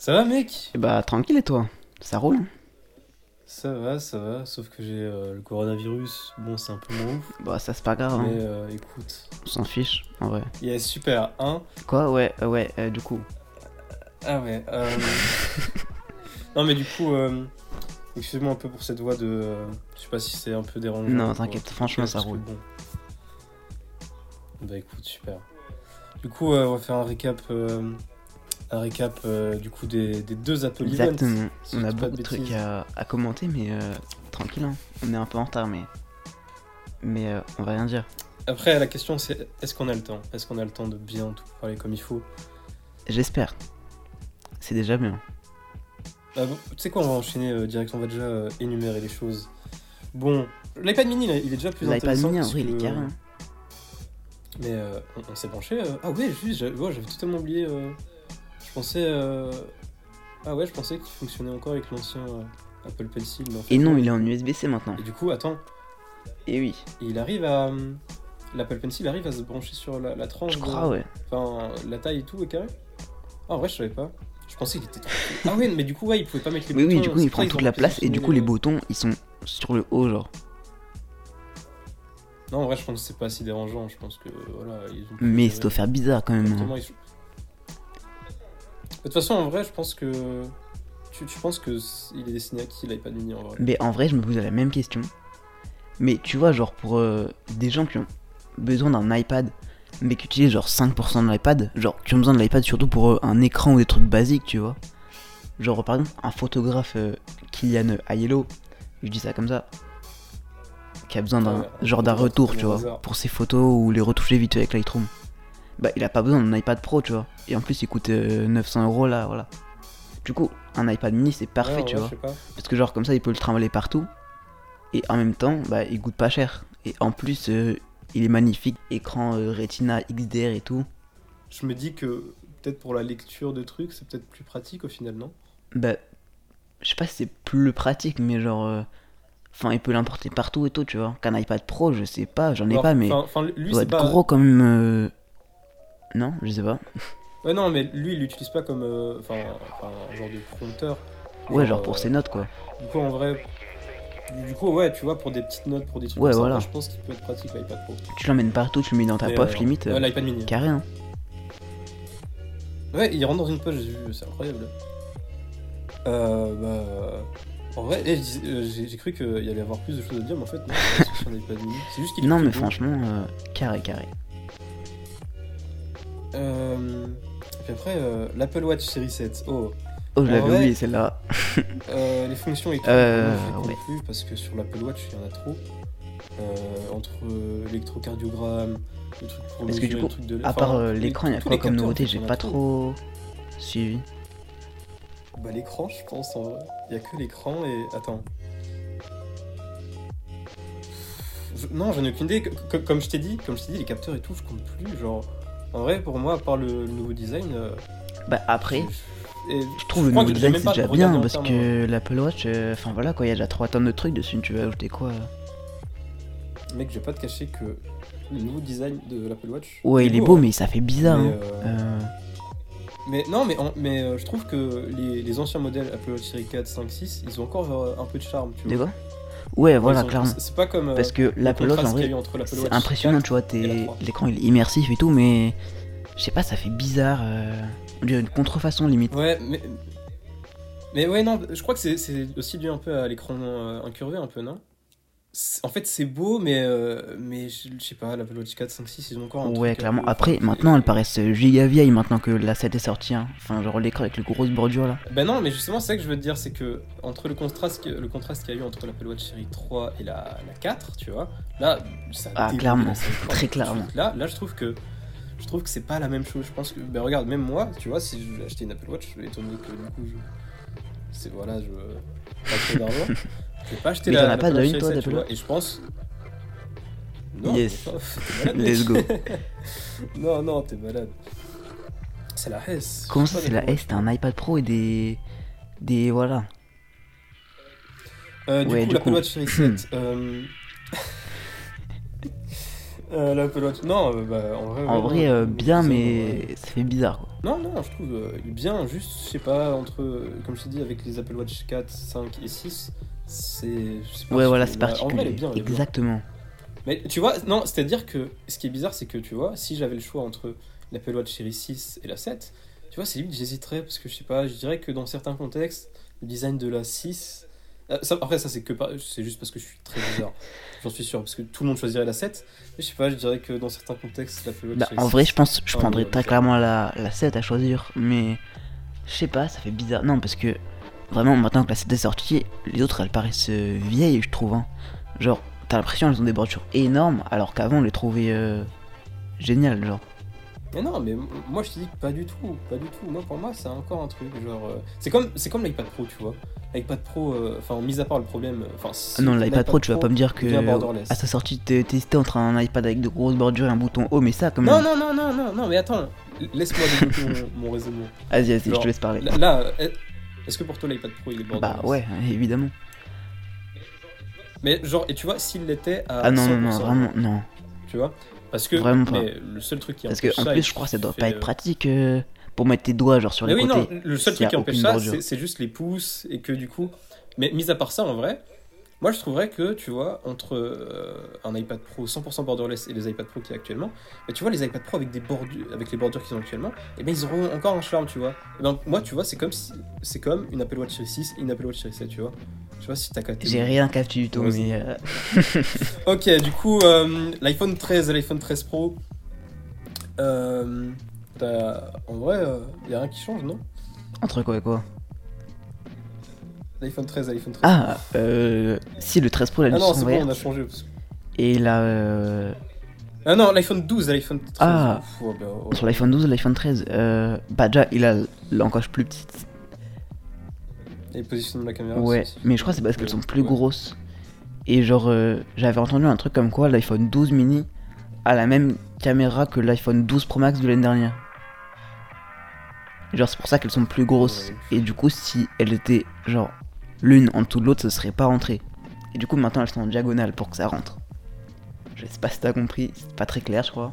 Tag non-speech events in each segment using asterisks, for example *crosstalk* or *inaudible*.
Ça va, mec? Et bah tranquille et toi? Ça roule Ça va, ça va, sauf que j'ai euh, le coronavirus. Bon, c'est un peu moins ouf. Bah ça c'est pas grave, hein. Mais euh, écoute. on s'en fiche en vrai. Yes, super. Hein Quoi? Ouais, euh, ouais, euh, du coup. Ah ouais. euh, *laughs* non, mais du coup, euh, excuse-moi un peu pour cette voix de. Je sais pas si c'est un peu dérangeant. Non, t'inquiète, franchement, ça roule. bon. Bah écoute, super. Du coup, euh, on va faire un récap. euh, Un récap euh, du coup des, des deux Apple Events. Exactement. si On a beaucoup de trucs à, à commenter, mais euh, tranquille, hein. on est un peu en retard, mais. Mais on va rien dire. Après, la question c'est est-ce qu'on a le temps? Est-ce qu'on a le temps de bien tout parler comme il faut? J'espère. C'est déjà bien. Bon, Tu sais quoi, on va enchaîner euh, direct, on va déjà euh, énumérer les choses. Bon, l'iPad mini, là, il est déjà plus L'iPad intéressant. mini, en parce vrai, il est carré. hein. Mais euh, on, on s'est branché. euh, Ah ouais, juste, j'avais ouais, totalement oublié. euh, Je pensais. euh, Ah ouais, je pensais qu'il fonctionnait encore avec l'ancien euh, Apple Pencil. Mais en fait, Et non, il est en USB-C maintenant. Et du coup, attends, Et oui, il arrive à. L'Apple Pencil arrive à se brancher sur la, la tranche. je de- crois, ouais. Enfin, la taille et tout est carré? Ah, en vrai, je savais pas. Je pensais qu'il était trop. Ah ouais, mais du coup, ouais, il pouvait pas mettre les Oui, boutons. oui, du coup, c'est il prend toute la place et du coup, les boutons, ils sont sur le haut, genre. Non, en vrai, je pense que c'est pas si dérangeant. Je pense que voilà, ils ont. Mais ça doit faire bizarre quand même. hein. Ils- De toute façon, en vrai, je pense que. Tu, tu penses que il est destiné à qui l'iPad mini en vrai Mais en vrai, je me posais la même question. Mais tu vois, genre pour euh, des gens qui ont besoin d'un iPad, mais qui utilisent genre 5% de l'iPad, genre qui ont besoin de l'iPad surtout pour euh, un écran ou des trucs basiques, tu vois. Genre par exemple, un photographe euh, Kylian Aiello, je dis ça comme ça, qui a besoin d'un Ouais, genre d'un retour, tu vois, pour ses photos ou les retoucher vite fait avec Lightroom. Bah, il a pas besoin d'un iPad Pro, tu vois. Et en plus, il coûte euh, 900 euros là, voilà. Du coup, un iPad mini, c'est parfait, Ouais, tu vois. Parce que genre comme ça il peut le trimballer partout. Et en même temps, bah il coûte pas cher. Et en plus, euh, il est magnifique. Écran euh, Retina XDR et tout. Je me dis que peut-être pour la lecture de trucs, c'est peut-être plus pratique au final, non? Bah, je sais pas si c'est plus pratique, mais genre. euh, Enfin, il peut l'importer partout et tout, tu vois. Qu'un iPad Pro, je sais pas, j'en ai Alors, pas, mais. Enfin, lui, c'est pas. gros comme. euh, Non, je sais pas. *laughs* Ouais, non, mais lui, il l'utilise pas comme. Enfin, un genre de prompteur. Ouais, genre pour ses notes, quoi. Du coup, en vrai. Du coup, ouais, tu vois, pour des petites notes, pour des trucs Ouais, comme voilà. je pense qu'il peut être pratique l'iPad Pro. Tu l'emmènes partout, tu le mets dans ta poche, euh, limite. Ouais, euh, l'iPad mini. carré, hein. Ouais, il rentre dans une poche, j'ai vu, c'est incroyable. Euh, bah. En vrai, eh, euh, j'ai cru qu'il y allait avoir plus de choses à dire, mais en fait, non, c'est sur un iPad mini. C'est juste qu'il Non, mais franchement, euh, carré, carré. Euh, et puis après, euh, l'Apple Watch Series 7. Oh, Oh, je En l'avais oublié celle-là. *laughs* euh, les fonctions et tout. Euh, je ouais. plus parce que sur l'Apple Watch, il y en a trop. Euh, entre euh, l'électrocardiogramme, le truc pour Parce que du coup, truc de À part euh, l'écran, il y a quoi comme nouveauté J'ai pas trop suivi. Bah l'écran, je pense. en vrai. Il y a que l'écran et attends. Je- Non, j'en ai aucune idée. Co- co- Comme je t'ai dit, comme je t'ai dit, les capteurs et tout, je compte plus. Genre, en vrai, pour moi, à part le, le nouveau design. euh, Bah après, je- je trouve le nouveau design c'est déjà bien en parce que l'Apple Watch, euh, enfin voilà quoi, il y a déjà 3 tonnes de trucs dessus, tu veux ajouter quoi Mec, je vais pas te cacher que le nouveau design de l'Apple Watch. Ouais, il est beau, hein. mais ça fait bizarre. Mais, hein. euh, Euh, non, mais, en- mais euh, je trouve que les, les anciens modèles Apple Watch Series 4, 5, 6, ils ont encore euh, un peu de charme. Tu vois. quoi? Ouais, voilà, clairement. c'est- pas comme. euh, Parce que le l'Apple Watch, en vrai, c'est impressionnant, 4 tu vois, et la t'es- 3. l'écran il est immersif et tout, mais je sais pas, ça fait bizarre. Euh, une contrefaçon limite. Ouais, mais. Mais ouais, non, je crois que c'est- aussi dû un peu à l'écran euh, incurvé, un peu, non? En fait, c'est beau, mais. euh, mais je je sais pas, l'Apple Watch 4, 5, 6, ils ont encore un Ouais, truc un clairement. Après, maintenant, elles paraissent giga vieilles maintenant que la 7 est sortie. hein. Enfin, genre l'écran avec les grosses bordures là. Ben non, mais justement, c'est ça que je veux te dire, c'est que entre le contraste, le contraste qu'il y a eu entre l'Apple Watch série 3 et la, la 4, tu vois, là, ça Ah, clairement, la série 3. très clairement. Là, là, je trouve que je trouve que c'est pas la même chose. Je pense que, ben regarde, même moi, tu vois, si je vais acheter une Apple Watch, étant donné que du coup, je, c'est voilà, je pas trop d'argent, *laughs* je vais pas acheter Mais la. t'en as pas une, toi, 7, d'Apple Watch Et je pense. Non, Yes. t'es malade. Let's go. *laughs* non, non, t'es malade. C'est la S. Comment Je ça, c'est la. S? T'as un iPad Pro et des. Des. Voilà. Euh, du Ouais, coup, du l'Apple coup. Watch Series 7, *clears throat* euh, Euh, L'Apple Watch. Non, euh, bah, en vrai. En vrai, euh, bien, mais ça fait bizarre quoi. Non, non, je trouve euh, bien, juste, je sais pas, entre. Comme je t'ai dit, avec les Apple Watch 4, 5 et 6, c'est. c'est Ouais, voilà, particulier. c'est Bah, En vrai, elle est particulier. bien, elle est bien. Exactement. Mais tu vois, non, c'est-à-dire que ce qui est bizarre, c'est que tu vois, si j'avais le choix entre l'Apple Watch Series 6 et la 7, tu vois, c'est limite, j'hésiterais parce que je sais pas, je dirais que dans certains contextes, le design de la 6. Euh, ça- après, ça, c'est que par- c'est juste parce que je suis très bizarre, *laughs* j'en suis sûr, parce que tout le monde choisirait la 7, mais je sais pas, je dirais que dans certains contextes, l'Apple Watch Bah, Series en vrai, 6, je pense je Ah, prendrais ouais, très clairement la, la 7 à choisir, mais je sais pas, ça fait bizarre. Non, parce que vraiment, maintenant que la 7 est sortie, les autres elles paraissent euh, vieilles, je trouve. hein. Genre, t'as l'impression qu'elles ont des bordures énormes, alors qu'avant on les trouvait euh, géniales, genre. Mais non, mais moi je te dis pas du tout, pas du tout. Moi pour moi c'est encore un truc genre euh, c'est comme c'est comme l'iPad Pro, tu vois. L'iPad Pro euh, enfin mis à part le problème euh, enfin si Ah non, l'iPad Pro, tu vas pas me dire que à sa sortie, testé entre un iPad avec de grosses bordures et un bouton haut, mais ça, même. Non non non non non non mais attends, laisse-moi développer mon, *laughs* mon raisonnement. Vas-y, vas-y, je te laisse parler. Là, là, est- est-ce que pour toi l'iPad Pro il est borderless? Bah ouais, évidemment. Mais genre et tu vois s'il l'était à Ah non, non, non, 100%, vraiment, non. tu vois? Parce que Vraiment pas. mais le seul truc qui Parce que en ça plus, je crois que ça doit pas être pratique euh, pour mettre tes doigts genre sur Mais les oui, côtés. non, le seul truc qui empêche ça, c'est juste les pouces et que du coup. Mais mis à part ça, en vrai, moi je trouverais que, tu vois, entre euh, un iPad Pro 100% borderless et les iPad Pro qui est actuellement, bah, tu vois, les iPad Pro avec, des bordures, avec les bordures qu'ils ont actuellement, et ben ils auront encore un charme, tu vois. Et ben, moi, tu vois, c'est comme, si, c'est comme une Apple Watch Series 6 et une Apple Watch Series 7, tu vois. Je pas si t'as capté. J'ai rien capté du tout, mais euh, *laughs* Ok, du coup, euh, l'iPhone 13 et l'iPhone 13 Pro, euh, en vrai, il y a rien qui change, non? Entre quoi et quoi? L'iPhone 13 et l'iPhone 13 Ah, euh, si le 13 Pro la Ah non, c'est bon, on a changé. parce et la euh, Ah non, l'iPhone 12 et l'iPhone 13. Ah. Pff, ouais, bah, ouais. sur l'iPhone 12 et l'iPhone 13, euh, bah déjà il a l'encoche plus petite. Et le positionnement de la caméra. Ouais, aussi. mais je crois que c'est parce qu'elles sont plus Ouais. grosses. Et genre euh, j'avais entendu un truc comme quoi l'iPhone 12 mini a la même caméra que l'iPhone 12 Pro Max de l'année dernière. Genre c'est pour ça qu'elles sont plus grosses. Et du coup si elles étaient genre l'une en dessous de l'autre, ça serait pas rentré. Et du coup maintenant elles sont en diagonale pour que ça rentre. Je sais pas si t'as compris, c'est pas très clair je crois.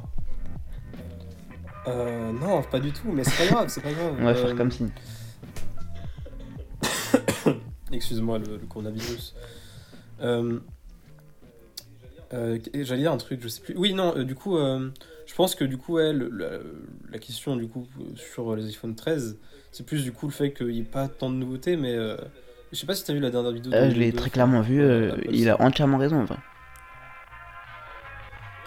Euh, non, pas du tout, mais c'est pas grave, c'est pas grave. *laughs* On va Euh, faire comme si. *coughs* Excuse-moi, le, le coronavirus. Euh, euh, J'allais dire un truc, je sais plus. Oui, non, euh, du coup, euh, pense que du coup, ouais, le- la, la question du coup euh, sur les iPhone 13, c'est plus du coup le fait qu'il n'y ait pas tant de nouveautés, mais euh, je sais pas si t'as vu la dernière vidéo. Euh, de- je l'ai très clairement vu, euh, il a entièrement raison en vrai.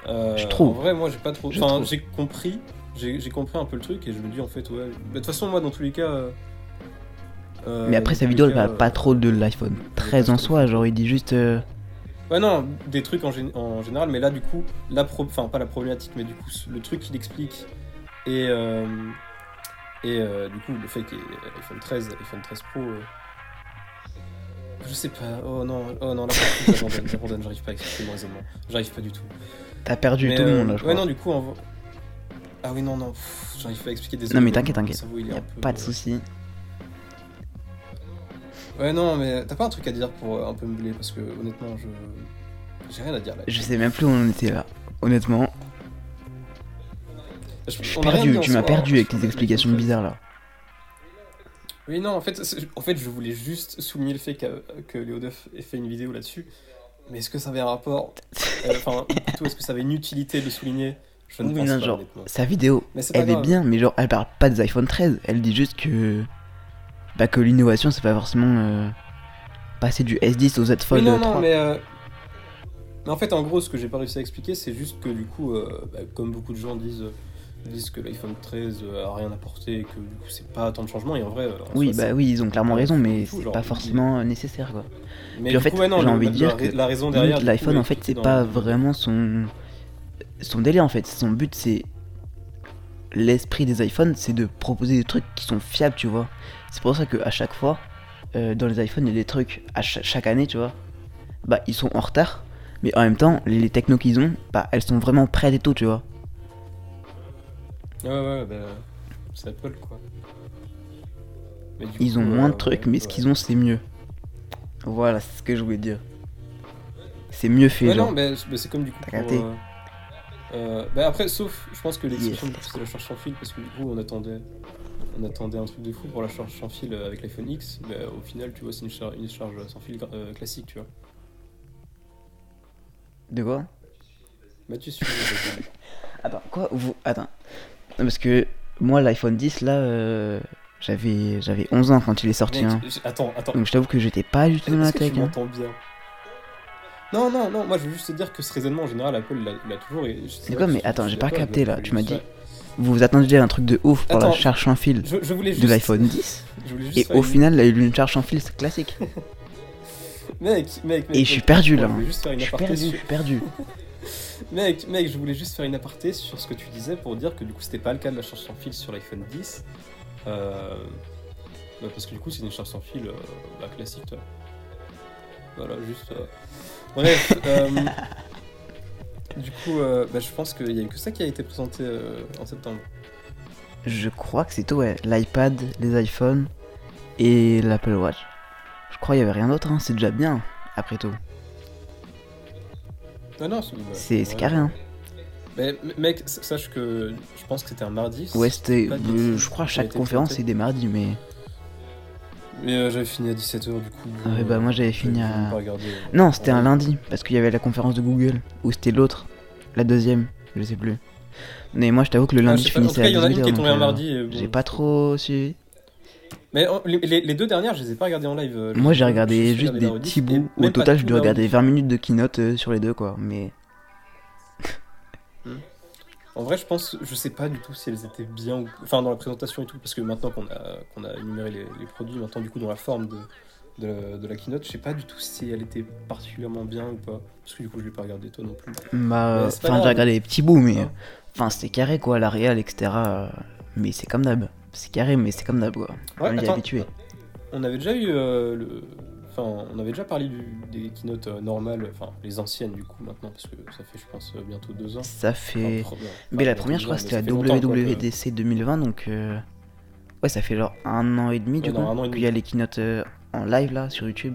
Euh, Je trouve. En vrai, moi, j'ai pas trop. Je Enfin, j'ai compris. J'ai compris un peu le truc et je me dis en fait, ouais. De toute façon, moi, dans tous les cas. euh, euh, Mais après sa vidéo elle parle pas euh, trop de l'iPhone 13 en soi, genre il dit juste euh, Ouais, non, des trucs en, en général, mais là, du coup, la pro... enfin, pas la problématique, mais du coup, le truc qu'il explique et. euh, Et euh, du coup, le fait qu'il y ait l'iPhone 13, l'iPhone 13 Pro. euh, Je sais pas. Oh non, oh non, là, *laughs* j'abandonne, j'arrive pas à expliquer mon raisonnement. J'arrive pas du tout. t'as perdu Mais, tout le monde là je Ouais, crois. non, du coup, en... Ah oui, non, non, j'arrive pas à expliquer des Non, mais t'inquiète, t'inquiète. Peu- pas de souci. Ouais, non, mais t'as pas un truc à dire pour euh, un peu me blé parce que honnêtement, je. J'ai rien à dire là. Je sais même plus où on en était là. Honnêtement, Je, suis perdu, tu m'as perdu hein, avec tes explications l'iPhone 13. bizarres là. Oui, non, en fait, c'est- en fait, je voulais juste souligner le fait qu'a- que Léo Duff ait fait une vidéo là-dessus. Mais est-ce que ça avait un rapport Euh, Enfin, *laughs* plutôt, est-ce que ça avait une utilité de souligner? Je ne Oui, pense non, pas, genre. Sa vidéo, elle est bien, mais genre elle parle pas des iPhone 13, elle dit juste que que l'innovation c'est pas forcément euh, passer du S10 au Z Oui, Fold non, 3. non, mais. euh, Mais en fait, en gros, ce que j'ai pas réussi à expliquer, c'est juste que du coup, euh, bah, comme beaucoup de gens disent, disent que l'iPhone 13 a rien apporté et que du coup, c'est pas tant de changements, et en vrai. en Oui, bah oui, ils ont clairement raison, mais c'est pas forcément nécessaire quoi. Mais Puis en fait, ouais, j'ai envie de dire la, que la raison derrière. l'iPhone en fait c'est pas vraiment son son délire en fait son but c'est l'esprit des iPhones c'est de proposer des trucs qui sont fiables tu vois c'est pour ça que à chaque fois euh, dans les iPhones il y a des trucs à cha- chaque année tu vois bah ils sont en retard mais en même temps les, technos qu'ils ont bah elles sont vraiment prêtes et tout tu vois Ouais, ouais, bah. C'est Apple, quoi. Mais du ils coup, ont moins de euh, trucs ouais, mais ce qu'ils ont c'est mieux voilà c'est ce que je voulais dire c'est mieux fait, Ouais, genre. non, mais mais c'est comme du coup. T'as capté euh, euh, bah après, sauf, je pense que l'exception coup, c'est la charge sans fil parce que du coup, on attendait, on attendait un truc de fou pour la charge sans fil euh, avec l'iPhone X. Mais au final, tu vois, c'est une, char- une charge sans fil euh, classique, tu vois. De quoi? Mathieu, suis *laughs* Attends, quoi vous... Attends. Non, parce que moi, l'iPhone 10, là, euh, j'avais j'avais 11 ans quand il est sorti. hein. Attends, attends. Donc je t'avoue que j'étais pas du tout dans la tech. tu hein. m'entends bien? Non, non, non, moi je veux juste te dire que ce raisonnement en général, Apple l'a toujours. C'est quoi, mais attends, j'ai pas capté, là. Tu m'as dit Vous vous attendiez à un truc de ouf pour la charge sans fil de l'iPhone *laughs* 10 je voulais juste et au final, il a eu une charge sans fil classique. *laughs* Mec, mec, mec. Et je suis perdu là. Je suis perdu, je suis perdu. *laughs* Mec, mec, je voulais juste faire une aparté sur ce que tu disais pour dire que du coup c'était pas le cas de la charge sans fil sur l'iPhone 10. Euh, bah, parce que du coup c'est une charge sans fil euh, bah, classique. toi. Voilà, juste. euh, Bref. *laughs* euh, du coup, euh, bah, je pense qu'il y a eu que ça qui a été présenté euh, en septembre. Je crois que c'est tout, ouais. L'iPad, les iPhones et l'Apple Watch. Je crois qu'il y avait rien d'autre, hein. c'est déjà bien, après tout. Ah non, c'est bah, ouais. carré, hein. Mais mec, sache que je pense que c'était un mardi. Ouais, c'était. euh, je crois a chaque conférence c'est des mardis, mais. Mais euh, j'avais fini à 17h du coup. Ah ouais, euh, bah moi j'avais fini à. euh, Non, c'était un lundi, parce qu'il y avait la conférence de Google, ou c'était l'autre, la deuxième, je sais plus. Mais moi je t'avoue que le Ah, lundi je je sais pas, en tout finissais cas, à il y en a une 18h. qui est tombée un donc, mardi. bon, J'ai pas trop suivi. Mais les, les- les deux dernières, je les ai pas regardées en live. euh, Moi j'ai regardé juste des petits et bouts. Au total, je dois regarder rediff. 20 minutes de keynote euh, sur les deux, quoi. Mais. En vrai, je pense, je sais pas du tout si elles étaient bien, ou... enfin dans la présentation et tout, parce que maintenant qu'on a, qu'on a énuméré les, les produits, maintenant du coup dans la forme de, de, la, de la keynote, je sais pas du tout si elle était particulièrement bien ou pas, parce que du coup je l'ai pas regardé toi non plus. Bah, enfin, j'ai regardé les petits bouts, mais. Hein. Enfin, c'était carré, quoi, la réal, etc. Mais c'est comme d'hab. C'est carré, mais c'est comme d'hab, quoi. Ouais, On y est habitué. on avait déjà eu euh, le, enfin on avait déjà parlé du, des keynotes euh, normales, enfin les anciennes du coup maintenant, parce que ça fait je pense euh, bientôt deux ans. Ça fait. Enfin, Mais la première, je crois, c'était la que- WWDC 2020, donc. euh, Ouais, ça fait genre un an et demi, du Ouais, coup. non, et Puis il y a les keynotes euh, en live, là, sur YouTube.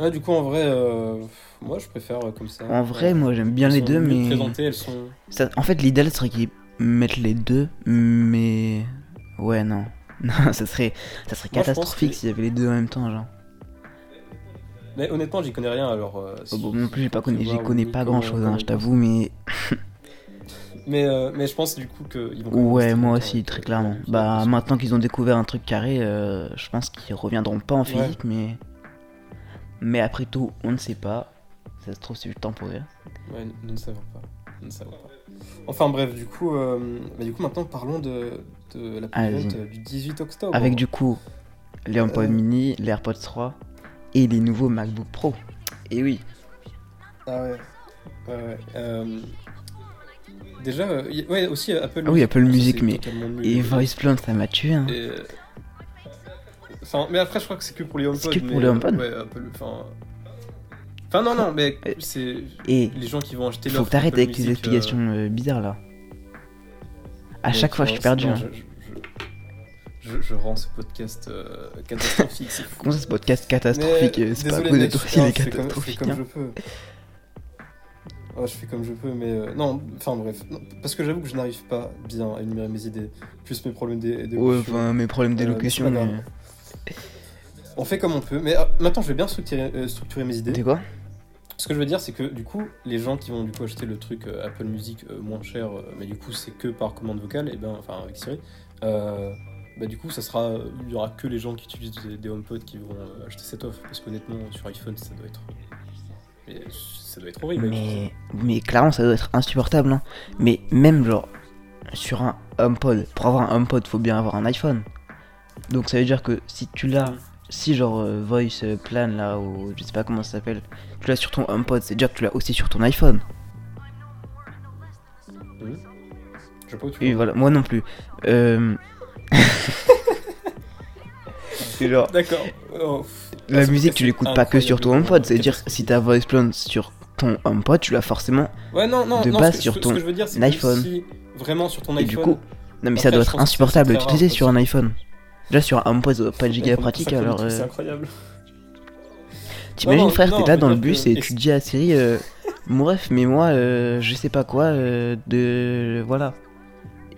Ouais, du coup, en vrai, euh, moi je préfère comme ça. En vrai, moi, j'aime bien Elles les deux, mais. présentées, elles sont. Ça, en fait, l'idéal serait qu'ils mettent les deux, mais. Ouais, non. *laughs* Non, ça serait, ça serait Moi, catastrophique que- s'il y avait les deux en même temps, genre. Mais honnêtement, j'y connais rien alors. euh, Oh, si- bon, non plus, pas j'y vois connais ou pas grand chose, comment- je t'avoue, mais. *laughs* Mais, euh, mais je pense du coup qu'ils vont. Ouais, moi aussi, très clairement. Bah, maintenant qu'ils ont découvert un truc carré, euh, je pense qu'ils reviendront pas en physique, mais. Mais après tout, on ne sait pas. Ça se trouve, c'est pour eux. Ouais, nous ne savons pas. Nous ne savons pas. Enfin bref, du coup, euh, bah, du coup maintenant parlons de la Allez. prévente du 18 octobre. Avec du coup, les HomePod Euh. mini, les AirPods 3 et les nouveaux MacBook Pro. Et oui, Ah ouais. Ouais, ouais. euh, Déjà, euh, ouais, aussi euh, Apple Ah oui, Apple Music, mais- et Voice Plant, ça m'a tué. Hein. Et, euh, Enfin, mais après, je crois que c'est que pour les HomePod. C'est que pour mais, les euh, HomePod Ouais, Apple, enfin. Enfin, non, non, mais Euh, c'est Et les gens qui vont acheter faut que t'arrêtes avec Music, explications euh, bizarres là. À chaque fois, je suis perdu. hein. Je, rends ce podcast euh, catastrophique, c'est. Comment ça, ce podcast catastrophique? C'est pas à cause de toi non, *laughs* est je fais comme- je fais catastrophique. comme hein. je peux. Je fais comme je peux, mais euh, non, enfin bref. Non, parce que j'avoue que je n'arrive pas bien à énumérer mes idées, plus mes problèmes d'é- d'élocution. Ouais, enfin, mes problèmes Euh, d'élocution. c'est mais-. On fait comme on peut, mais euh, maintenant je vais bien structurer, structurer mes idées. T'es quoi? Ce que je veux dire, c'est que du coup, les gens qui vont du coup acheter le truc euh, Apple Music euh, moins cher, euh, mais du coup c'est que par commande vocale, et ben enfin avec Siri, bah du coup ça sera, il y aura que les gens qui utilisent des, des HomePod qui vont acheter cette offre, parce qu'honnêtement sur iPhone ça doit être, mais ça doit être horrible. mais... mais clairement, ça doit être insupportable. Hein. Mais même genre, sur un HomePod, pour avoir un HomePod, faut bien avoir un iPhone. Donc ça veut dire que si tu l'as, Mm. Si genre euh, Voice euh, Plan là, ou je sais pas comment ça s'appelle, tu l'as sur ton HomePod, c'est dire que tu l'as aussi sur ton iPhone. Je sais pas où tu Et voilà, moi non plus. Euh... *laughs* c'est genre, D'accord. Oh, la Ah, musique tu l'écoutes pas que sur ton HomePod, c'est-à-dire si t'as Voice Plan sur ton HomePod, tu l'as forcément. Ouais, non, non, de non, base ce que, sur ton ce que je veux dire, iPhone. si vraiment sur ton Et iPhone. du coup, non mais ça doit je être insupportable c'est à très utiliser rare, sur un iPhone. Déjà sur un ça doit pas être Ouais, giga pratique alors. euh, C'est incroyable. T'imagines, frère, t'es là dans le bus que- et tu dis à Siri, euh, mon ref, mais moi, euh, je sais pas quoi, euh, de. Voilà.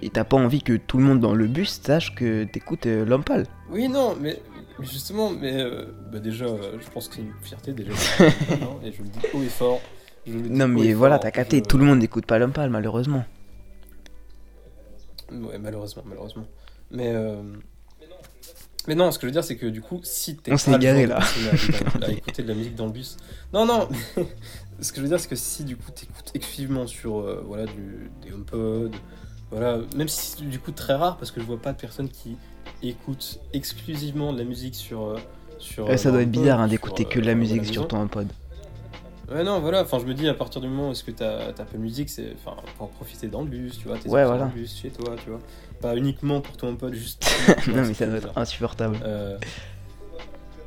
Et t'as pas envie que tout le monde dans le bus sache que t'écoutes euh, l'homme pâle. Oui, non, mais, mais justement, mais euh, bah déjà, euh, je pense que c'est une fierté déjà. *laughs* Et je le dis haut et fort. je le dis Non, mais voilà, t'as capté, je- tout le monde n'écoute pas l'homme pâle, malheureusement. Ouais, malheureusement, malheureusement. Mais, euh... mais non, ce que je veux dire, c'est que du coup, si t'es On s'est égaré, là. à, à écouter de la musique dans le bus. Non, non, *laughs* ce que je veux dire, c'est que si du coup t'écoutes exclusivement sur euh, voilà, du, des HomePod, voilà, même si c'est du coup très rare, parce que je vois pas de personnes qui écoutent exclusivement de la musique sur. euh, sur Ouais, ça euh, doit être bizarre hein, HomePod, d'écouter que de la euh, musique sur ton iPod. Ouais, non, voilà, enfin, je me dis, à partir du moment où est-ce que t'as t'as Apple Music, c'est enfin, pour profiter dans le bus, tu vois, t'es Ouais, voilà. dans le bus chez toi, tu vois. Pas uniquement pour ton pote, juste. *laughs* non, mais ça doit être insupportable. Euh,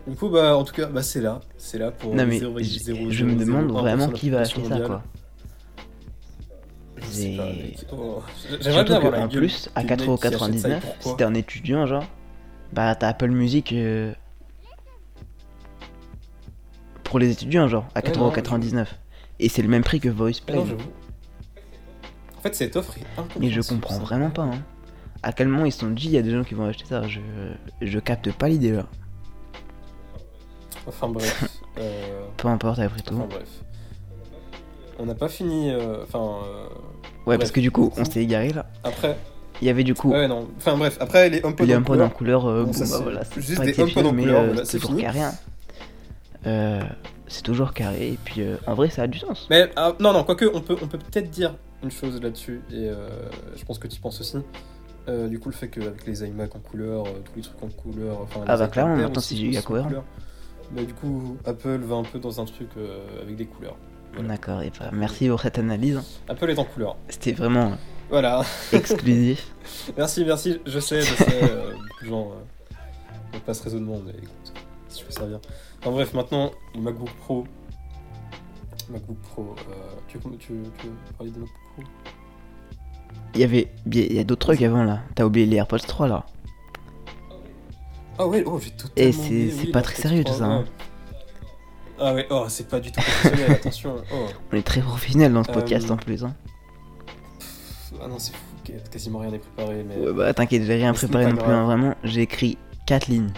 Du coup, bah, en tout cas, bah, c'est là. C'est là pour. Non, mais 0,001% je me demande vraiment qui va acheter ça, quoi. Oh, J'aimerais Surtout bien avoir gueule plus, à du mec qui achète ça, et 4,99€, pourquoi si t'es un étudiant, genre, bah t'as Apple Music euh, pour les étudiants, genre, à Ouais, non, 4,99€. Et c'est le même prix que Voice Play. non, j'avoue. En fait, cette offre est. Mais je comprends vraiment pas, hein. À quel moment ils se sont dit, il y a des gens qui vont acheter ça? Je, je capte pas l'idée là. Enfin, bref. *laughs* euh, Peu importe après tout. Enfin, bref. On n'a pas fini. euh, Enfin. euh, Ouais, bref. parce que du coup, on s'est égaré là. Après. Il y avait du coup Ouais, non. Enfin, bref. Après, les HomePod. en couleur. couleur, Bon, bah voilà, c'est juste pas des HomePod en couleur, voilà, c'est toujours carré. hein. Euh, c'est toujours carré, et puis euh, en vrai, ça a du sens. Mais ah, non, non, quoique, on peut on peut peut-être dire une chose là-dessus, et euh, je pense que tu penses aussi. Euh, du coup, le fait qu'avec les iMac en couleur, euh, tous les trucs en couleur, enfin. Ah bah, clairement, Air maintenant, c'est cohérent. couleur. Bah, du coup, Apple va un peu dans un truc euh, avec des couleurs. Voilà. D'accord, et bah, merci pour cette analyse. Apple est en couleur. C'était vraiment Voilà. exclusif. *laughs* merci, merci. Je sais, je sais. euh, *laughs* beaucoup de gens euh, n'ont pas ce raisonnement, mais écoute, si je. Enfin bref, maintenant, le MacBook Pro. MacBook Pro. euh, tu, tu, tu veux parler des MacBook Pro? Il y avait, il y a d'autres trucs avant là. T'as oublié les AirPods 3 là. Ah ouais, oh, j'ai totalement. Et c'est- oublié, c'est oui, pas très sérieux, tout 3, ça, hein. Ah ouais, oh, c'est pas du tout professionnel, *laughs* attention. Oh. On est très professionnel dans ce Euh, podcast en plus. Hein. Ah non, c'est fou, qu- quasiment rien n'est préparé, mais. Ouais, bah t'inquiète, j'ai rien mais préparé non plus. hein, Vraiment, j'ai écrit 4 lignes.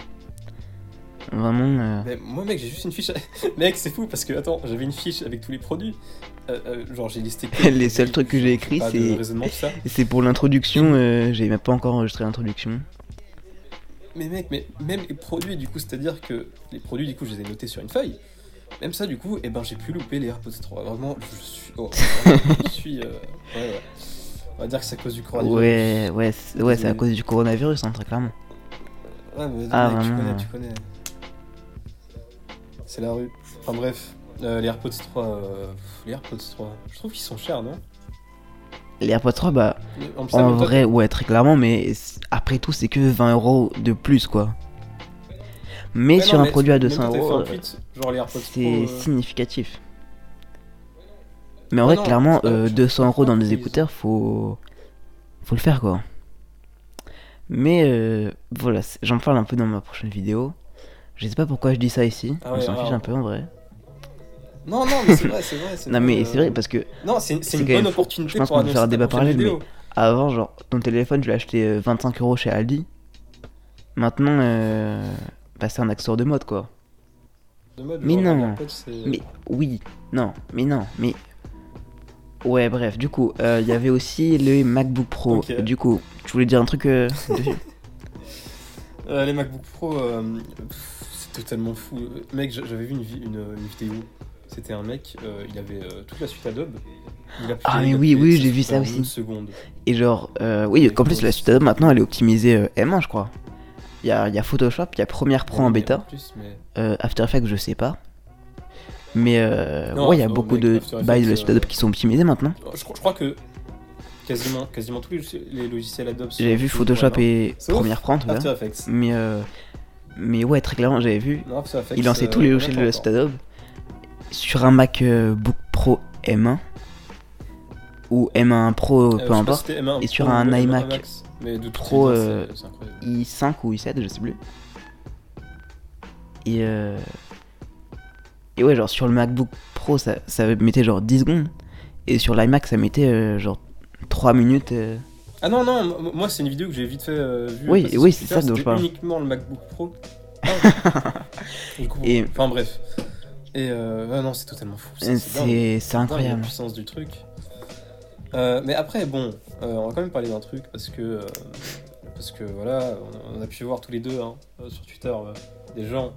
Vraiment. euh, Mais moi, mec, j'ai juste une fiche. *laughs* mec, c'est fou parce que, attends, j'avais une fiche avec tous les produits. Euh, euh, genre, j'ai listé. que *laughs* Les seuls trucs que j'ai écrits, c'est-. Et *laughs* c'est pour l'introduction, euh, j'ai même pas encore enregistré l'introduction. Mais mec, mais même les produits, du coup, c'est-à-dire que les produits, du coup, je les ai notés sur une feuille. Même ça, du coup, eh ben, j'ai pu louper les AirPods 3. Vraiment, je suis. oh, je suis. euh, Ouais, ouais. On va dire que c'est à cause du coronavirus. Ouais, ouais, c'est ouais, c'est à cause du coronavirus, hein, très clairement. Ouais, mais Ah, mec, tu vraiment, connais, tu connais. C'est la rue. Enfin bref, euh, les AirPods 3, euh, les AirPods 3, je trouve qu'ils sont chers, non? Les AirPods 3, bah, En, plus, en toi, vrai, ouais, très clairement, mais après tout, c'est que 20 euros de plus, quoi. Mais sur non, un mais produit à même 200 quand t'as fait euros, euh, c'est significatif. Mais en vrai, non, clairement, euh, je 200 euros dans des écouteurs, faut. Faut le faire, quoi. Mais euh, voilà, j'en parle un peu dans ma prochaine vidéo. Je sais pas pourquoi je dis ça ici, Ah on s'en fiche un peu en vrai. Non, non, mais c'est vrai, c'est vrai. c'est Non, mais c'est euh, vrai, parce que Non, c'est une bonne opportunité Je pense pour qu'on peut faire un débat parallèle, vidéo. Avant, genre, ton téléphone, je l'ai acheté euh, 25 euros chez Aldi. Maintenant, euh, bah, c'est un accessoire de mode, quoi. De mode, Mais non. Mais oui, non, mais non, mais. Ouais, bref, du coup, euh, il y avait aussi le MacBook Pro. Du coup, tu voulais dire un truc euh, *laughs* dessus Euh, les MacBook Pro, euh, pff, totalement fou. Mec, j'a- j'avais vu une, vi- une, une vidéo. C'était un mec, euh, il avait euh, toute la suite Adobe. Il appuyait- Ah, mais oui, oui, j'ai vu ça aussi. une seconde. Et genre, euh, oui, qu'en plus, la suite Adobe maintenant, elle est optimisée euh, M1, je crois. Il y a, y a Photoshop, il y a Premiere Pro en Ouais, bêta. plus, mais- After Effects, je sais pas. Mais euh, Non, ouais, il y a oh, beaucoup mec, de bails de la suite Adobe qui sont optimisés maintenant. Je, crois- je crois que quasiment, quasiment tous les, logiciels Adobe sont J'avais vu Photoshop pour M1. et Premiere Pro en tout cas. After Effects. Mais, euh, mais ouais, très clairement, j'avais vu. Non, Il lançait euh, tous les logiciels de la suite Adobe sur un MacBook Pro M1 ou M1 Pro. Euh, peu importe. si c'était M1 et sur un ou M1 iMac mais de Pro, euh, c'est- c'est incroyable. i5 ou i7, je sais plus. Et, euh, Et ouais, genre sur le MacBook Pro, ça, ça mettait genre 10 secondes. Et sur l'iMac, ça mettait euh, genre 3 minutes. Ah non, non, moi c'est une vidéo que j'ai vite fait euh, vue Oui, c'est ça dont je parle. uniquement le MacBook Pro. *laughs* Ah. Du coup, Et- Enfin bref. Et euh, ouais, non, c'est totalement fou. C'est incroyable. La puissance du truc. Euh, mais après, bon, euh, on va quand même parler d'un truc parce que, euh, parce que voilà, on a, on a pu voir tous les deux hein, sur Twitter des gens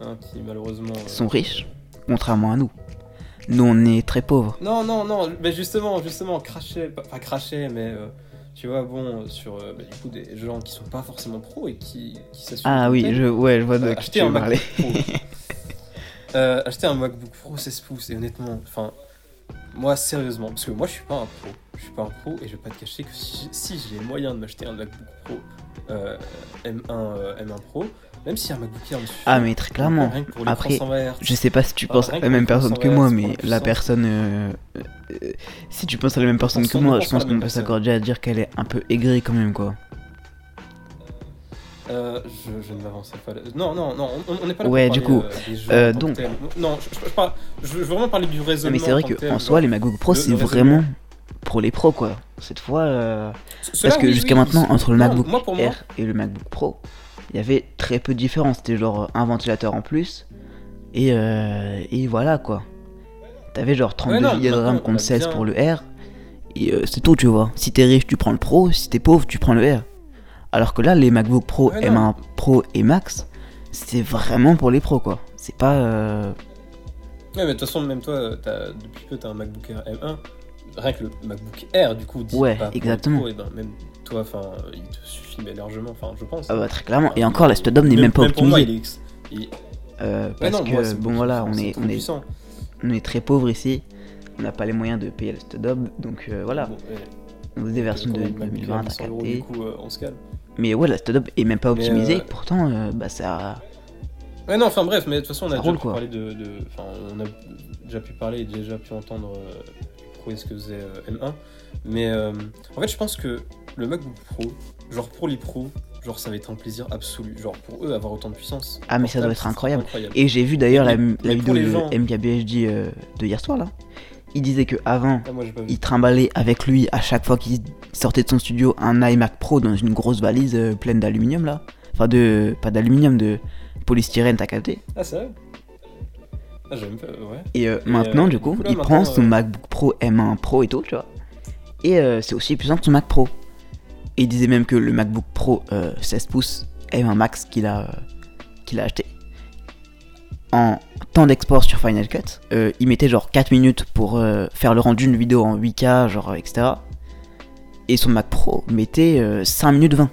hein, qui malheureusement. sont riches, contrairement à nous. Nous, on est très pauvres. Non, non, non, mais justement, justement, cracher, pas, pas cracher, mais euh, tu vois, bon, sur euh, bah, du coup des gens qui sont pas forcément pros et qui, qui s'assument. Ah oui, je, ouais, je vois de Euh, qui acheter tu un veux parler. *laughs* Euh, acheter un MacBook Pro 16 pouces et honnêtement, enfin, moi sérieusement, parce que moi je suis pas un pro, je suis pas un pro et je vais pas te cacher que si, si j'ai les moyens de m'acheter un MacBook Pro euh, M1, euh, M1 Pro, même si un MacBook Air me suffit. Ah, mais très clairement. Après, 320 Hz. Je sais pas si tu penses à la même personne que 320 moi, mais la personne. euh, euh, si tu penses à la même personne que moi, 100% je pense qu'on peut s'accorder à dire qu'elle est un peu aigrie quand même, quoi. Euh, je, je ne m'avancerai pas là. Non, non, non, on- n'est pas là Ouais, pour du parler, coup, euh, euh, donc-. Non, je, je, je parle- je veux vraiment parler du raisonnement. mais c'est vrai en tant que que tel, en genre. soi, les MacBook Pro, c'est vraiment pour les pros, quoi. Cette fois. euh, Parce que oui, jusqu'à oui, maintenant, entre le non, MacBook moi, pour moi, Air et le MacBook Pro, il y avait très peu de différence. C'était genre un ventilateur en plus. Et, euh, et voilà quoi. T'avais genre 32 Ouais, non, Go de RAM contre 16 bien- pour le R. Et euh, c'est tout, tu vois. Si t'es riche, tu prends le Pro. Si t'es pauvre, tu prends le R. Alors que là, les MacBook Pro Ouais, non. M1 Pro et Max, c'est vraiment pour les pros quoi. C'est pas. euh, Ouais, mais de toute façon, même toi, depuis peu, t'as un MacBook Air M1. Rien que le MacBook Air, du coup, dit Ouais, pas exactement. pro, et ben, même toi, enfin, il te suffit mais largement, enfin, je pense. Ah bah, très clairement. Et encore, la Stodom n'est même pas pour moi, optimisée. il est. il- Euh, parce non, que moi, bon voilà, on est, on est on est très pauvres ici, on n'a pas les moyens de payer le Stodom, donc euh, voilà, Bon, ouais, on a des versions de quand même, MacBook Air 2020 à 100 euros. Du coup, euh, on se calme. Mais ouais, la Stodom est même pas optimisée, euh, pourtant, bah ça. Ouais, non, enfin bref, mais de toute façon, on a Ça déjà roule, pu quoi. parler de. on a déjà pu parler et déjà pu entendre ce que faisait euh, M1. Mais euh, en fait, je pense que le MacBook Pro, genre pour les pros, genre ça va être un plaisir absolu. Genre pour eux, avoir autant de puissance. Ah, mais ça doit être incroyable. incroyable. Et j'ai vu d'ailleurs la, vidéo les gens- de MKBHD euh, de hier soir là. Il disait que avant, Ah, moi, il trimballait avec lui à chaque fois qu'il sortait de son studio un iMac Pro dans une grosse valise euh, pleine d'aluminium là. Enfin de pas d'aluminium, de polystyrène, t'as capté. Ah, c'est vrai? Ah, j'ai même pas. Ouais. Et euh, Et, maintenant, euh, du coup, coup, là, il prend son euh, MacBook Pro M1 Pro et tout, tu vois. Et c'est aussi puissant que son Mac Pro. Et il disait même que le MacBook Pro euh, 16 pouces M1 Max qu'il a, qu'il a acheté, en temps d'export sur Final Cut, euh, il mettait genre 4 minutes pour euh, faire le rendu d'une vidéo en 8K, genre, etc. Et son Mac Pro mettait euh, 5 minutes 20.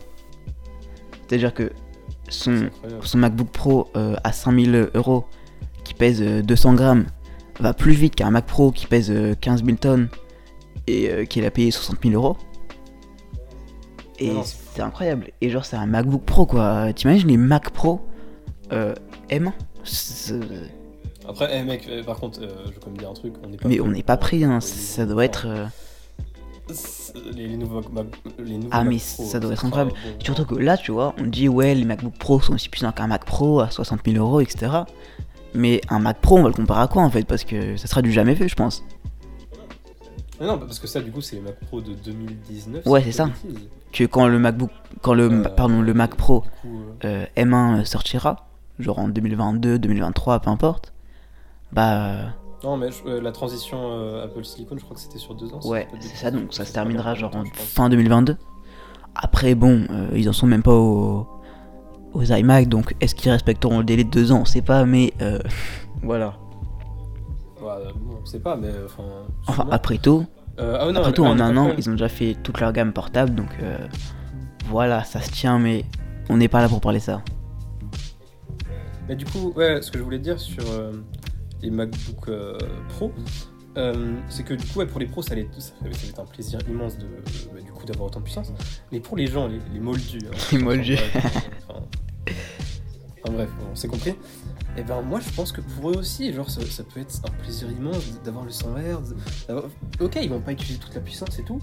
C'est-à-dire que son, son MacBook Pro à 5000 euros qui pèse euh, 200 grammes va plus vite qu'un Mac Pro qui pèse euh, 15 000 tonnes et euh, qu'il a payé 60 000 euros. Et c'est incroyable. Et genre, c'est un MacBook Pro quoi. T'imagines les Mac Pro euh, M1 C'est- Après, eh, mec, euh, par contre, euh, je vais quand même dire un truc. On n'est pas Mais on n'est pas pris, hein. ça doit être. euh, Les, les nouveaux Mac- les nouveaux Ah, Mac mais Pro, ça doit être incroyable. bon. Surtout que là, tu vois, on dit ouais, les MacBook Pro sont aussi puissants qu'un Mac Pro à 60 000 euros, etc. Mais un Mac Pro, on va le comparer à quoi en fait? Parce que ça sera du jamais vu, je pense. Mais non, parce que ça, du coup, c'est les Mac Pro de 2019. Ouais, c'est ça. Que quand le MacBook, quand le, Euh, pardon, le Mac Pro coup, euh, euh, M1 sortira, genre en 2022, 2023, peu importe, bah Non, mais la transition Apple Silicon, je crois que c'était sur deux ans. ouais, c'est ça, donc ça se terminera genre en fin 2022. Après, bon, ils en sont même pas au- aux iMac, donc est-ce qu'ils respecteront le délai de deux ans? On sait pas, mais euh, *laughs* voilà. Ouais, euh, bon, on sait pas, mais euh, enfin. Enfin, après tout, Euh, ah non, après tout, en un an, ils ont déjà fait toute leur gamme portable, donc euh, voilà, ça se tient, mais on n'est pas là pour parler ça. Mais du coup, ouais, ce que je voulais dire sur les MacBook Pro, euh, c'est que du coup, ouais, pour les pros, ça allait, ça, ça être un plaisir immense de, bah, du coup, d'avoir autant de puissance. Mais pour les gens, les, les moldus, hein, Les moldus. Enfin, enfin, bref, on s'est compris. Et ben moi, je pense que pour eux aussi, genre, ça, ça peut être un plaisir immense d'avoir le 100 Hz. Ok, ils vont pas utiliser toute la puissance et tout,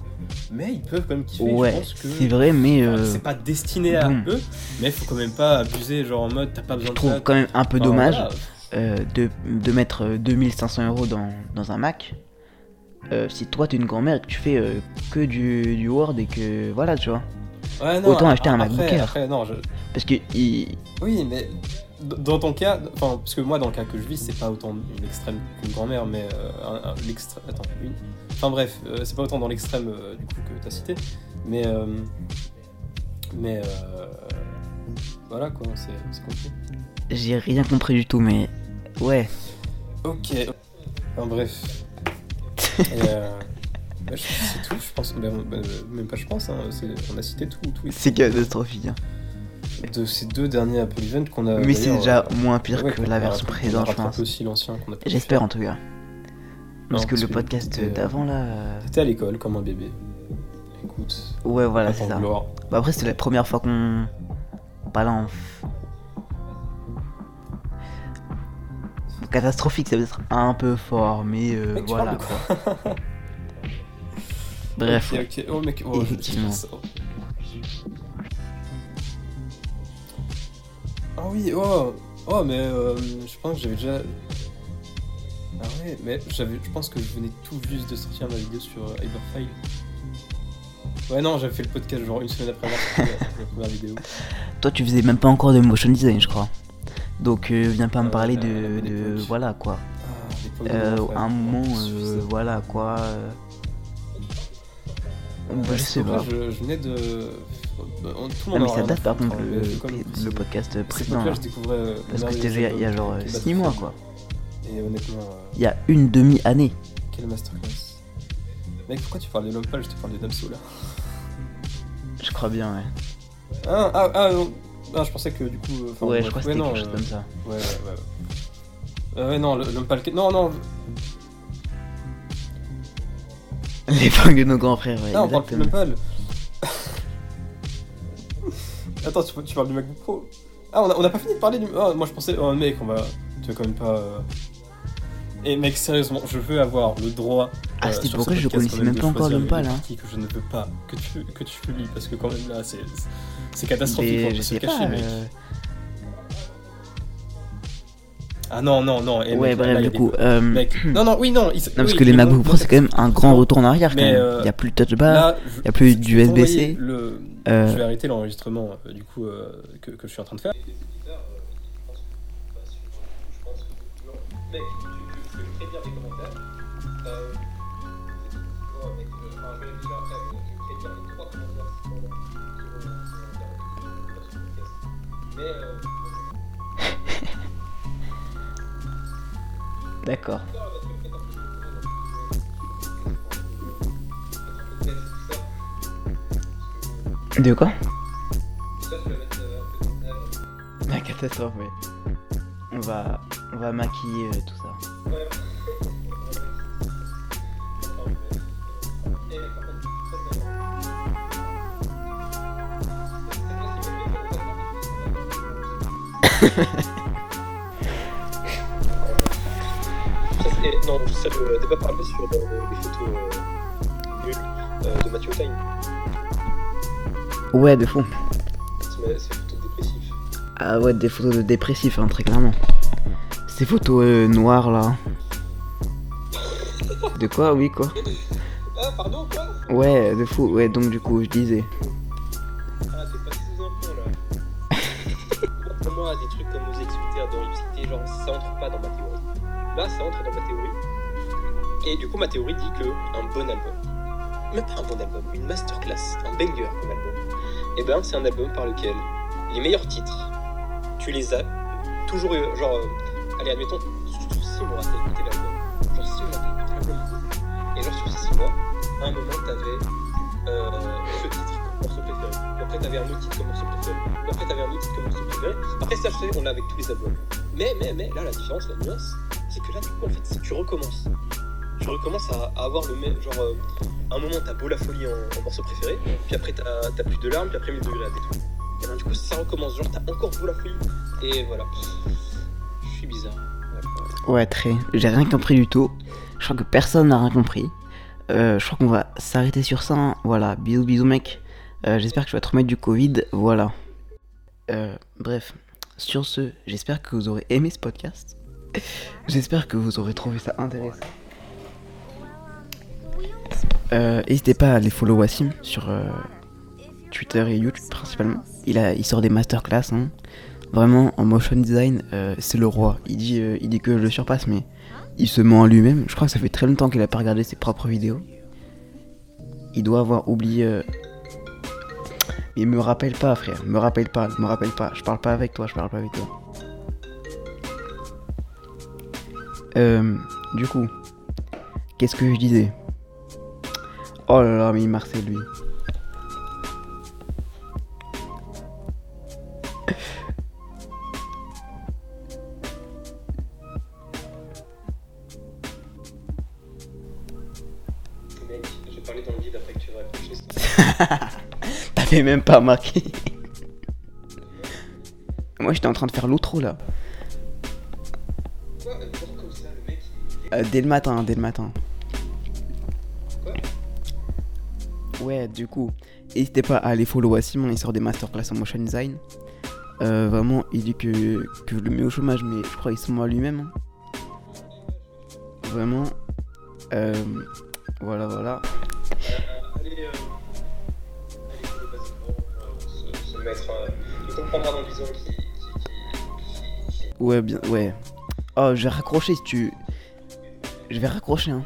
mais ils peuvent quand même kiffer. Ouais, je pense que c'est vrai, mais euh, c'est pas destiné à bon. eux, mais faut quand même pas abuser, genre en mode t'as pas besoin je de trouve ça. quand même un peu Enfin, dommage. voilà. euh, de, de mettre euh, 2500 euros dans, dans un Mac, euh, si toi t'es une grand-mère et que tu fais euh, que du, du Word et que voilà, tu vois. Ouais, Autant acheter un après- MacBook Air. Après, non, je- Parce que il- Oui, mais dans ton cas, enfin, parce que moi, dans le cas que je vis, c'est pas autant une extrême qu'une grand-mère, mais euh, l'extrême. Attends, une. Enfin bref, euh, c'est pas autant dans l'extrême euh, du coup que t'as cité, mais euh, mais euh, voilà quoi, c'est compris. j'ai rien compris du tout, mais ouais. Ok. Enfin bref. Et, bah, c'est tout, je pense. bah, bah, même pas, je pense. hein, on a cité tout, tout C'est catastrophique. hein. de ces deux derniers Apple Event qu'on a. Mais c'est déjà euh, moins pire ouais, que la version précédente, je pense. aussi l'ancien qu'on a J'espère en tout cas. Parce que parce le podcast euh, d'avant là. euh, T'étais à l'école comme un bébé. Écoute, Ouais, voilà, c'est ça. Bah après, c'était la première fois qu'on. F- Catastrophique, ça peut être un peu fort, mais euh, voilà. quoi? *laughs* Bref, Ok, ok. Oh mec, oh, je- Effectivement. Ah oui, oh, oh mais euh, je pense que j'avais déjà. Ah ouais, mais j'avais, je pense que je venais tout juste de sortir ma vidéo sur euh, Hyperfile. Ouais non, j'avais fait le podcast genre une semaine après avoir sorti la, première vidéo. toi, tu faisais même pas encore de motion design, je crois. Donc, euh, viens pas me Euh, parler de. de voilà quoi. Ah, Euh, à un moment, voilà quoi. Euh, bah, je sais pas. Je, je venais de. Bah, on- Tout le Ah, monde mais en a ça date par contre le, mais le podcast précédent. là. découvrais. euh, Parce que c'était il y a- il y a genre qui 6 battent mois quoi. Et honnêtement, euh, Il y a une demi-année. quelle masterclass. Mec, pourquoi tu parles de Lompal Je te parle de Damso là. Je crois bien, ouais. Ah, ah, ah, non. Ah, je pensais que du coup. euh, ouais, je crois que c'était non, quelque chose euh, comme ça. Ouais, ouais, ouais. Euh, ouais, non, le- Lompal. Non, non, *laughs* L'époque de nos grands frères, ouais. non, on parle plus de. Attends, tu, tu parles du MacBook Pro Ah, on a, on a pas fini de parler du. Ah, moi je pensais. Oh, mec, on va. Tu vas quand même pas. euh, Et mec, sérieusement, je veux avoir le droit. Ah, euh, c'était pourquoi je connaissais même pas encore Lompal, les hein. que je ne veux pas que tu, que tu publies, parce que quand même là, c'est. C'est catastrophique, Mais je pas se sais cacher, pas. mec. Ah non, non, non. eh, Ouais, mec, bref, du des- coup. euh, Mec, *clears throat* non, non, oui, non. il Non, parce oui, que les le MacBook Pro, c'est quand même un grand retour en arrière quand même. euh, Il y a plus de touch bar, il y a plus je du vais t'envoyer USB-C. Le... euh, Je vais arrêter l'enregistrement euh, du coup euh, que, que je suis en train de faire. Mec, D'accord. De quoi? La catastrophe, ouais. On va, on va maquiller euh, tout ça. *laughs* non, ça, le débat parlait sur euh, les photos euh, nulles euh, de Mathieu Time. Ouais, de fou. C'est c'est photos dépressives. Ah ouais, des photos de dépressifs, hein, très clairement. Ces photos euh, noires là. De quoi? Oui, quoi? Ah, pardon, quoi? Ouais, de fou. Ouais, donc du coup, je disais. Ah, t'es pas sous impôts là. Pour *laughs* moi, des trucs comme mosaïque solitaire, d'horriblicité, genre, ça entre pas dans ma théorie. Ça entre dans ma théorie. Et du coup, ma théorie dit que un bon album, même pas un bon album, une masterclass, un banger comme album, et ben c'est un album par lequel les meilleurs titres, tu les as toujours, eu, genre, euh, allez, admettons, sur 6 mois, t'as écouté l'album. Genre 6 mois, t'as écouté l'album. Et genre, sur ces 6 mois, à un moment, t'avais euh, ce titre comme morceau préféré. Puis après, t'avais un autre titre comme morceau préféré. Puis après, t'avais un autre titre comme morceau préféré. Après, ça, je sais, on l'a avec tous les albums. Mais, mais, mais, là, la différence, la nuance, c'est que là, du coup, en fait, tu recommences, tu recommences à, avoir le même. Genre, euh, un moment, t'as beau la folie en, en morceau préféré, puis après, t'as as plus de larmes, puis après, 1000 degrés à détruire. Et ben, du coup, ça recommence. Genre, t'as encore beau la folie. Et voilà. Je suis bizarre. Ouais, très. J'ai rien compris du tout. Je crois que personne n'a rien compris. Euh, je crois qu'on va s'arrêter sur ça. hein. Voilà, bisous, bisous, mec. Euh, j'espère que tu vas te remettre du Covid. Voilà. Bref, sur ce, j'espère que vous aurez aimé ce podcast. J'espère que vous aurez trouvé ça intéressant. Euh, N'hésitez pas à aller follow Wassim sur euh, Twitter et YouTube principalement. Il, a, il sort des masterclass. Hein. Vraiment, en motion design, euh, c'est le roi. Il dit, il dit que je le surpasse, mais il se ment à lui-même. Je crois que ça fait très longtemps qu'il a pas regardé ses propres vidéos. Il doit avoir oublié. Mais me rappelle pas, frère. Me rappelle pas, me rappelle pas. Je parle pas avec toi, je parle pas avec toi. Euh, du coup, qu'est-ce que je disais? Oh là là, mais il Marcel, lui. *laughs* T'avais même pas remarqué. Moi, j'étais en train de faire l'outro là. Euh, dès le matin, dès le matin. Quoi? Ouais, du coup, n'hésitez pas à aller follow à Simon, il sort des masterclass en motion design. Euh, vraiment, il dit que, que je le mets au chômage, mais je crois qu'il se à lui-même. hein. Vraiment. Euh, voilà, voilà. Allez, allez, faut le basiquement, se, se mettre. il comprendra dans 10 ans qui. qui, qui, qui, qui- Ouais, bien, ouais. Oh, je vais raccrocher si tu. Je vais raccrocher, hein.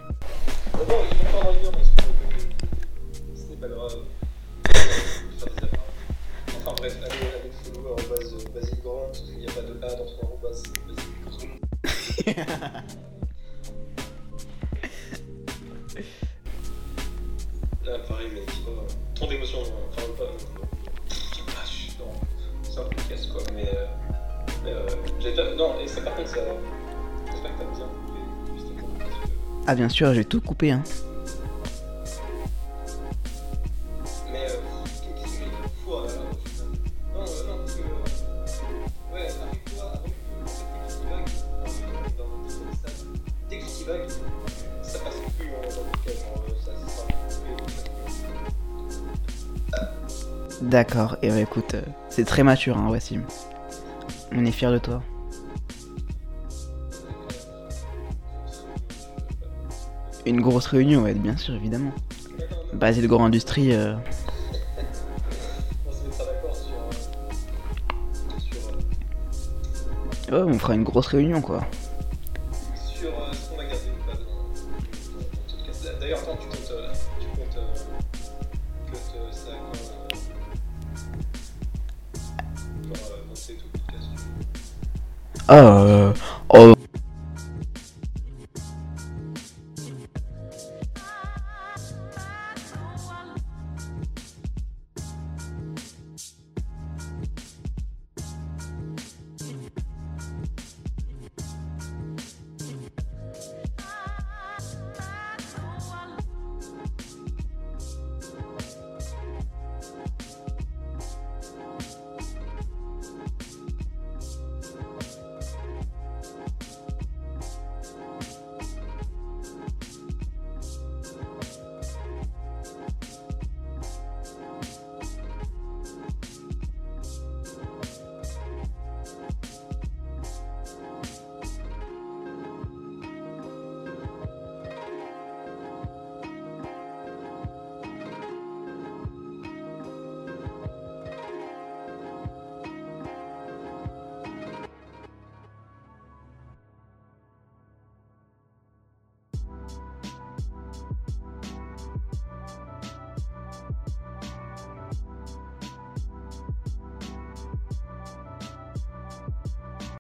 Cas, genre, euh, ça ça sera coupé. D'accord, et bah écoute, euh, c'est très mature, hein, Wassim. On est fiers de toi. Une grosse réunion, ouais, bien sûr, évidemment. Basile Grand Industrie, euh, ouais, on fera une grosse réunion, quoi. sur ce qu'on va garder ou pas dans. D'ailleurs, attends, tu comptes, tu comptes euh, ça quand. Genre, monter tout le podcast. Euh,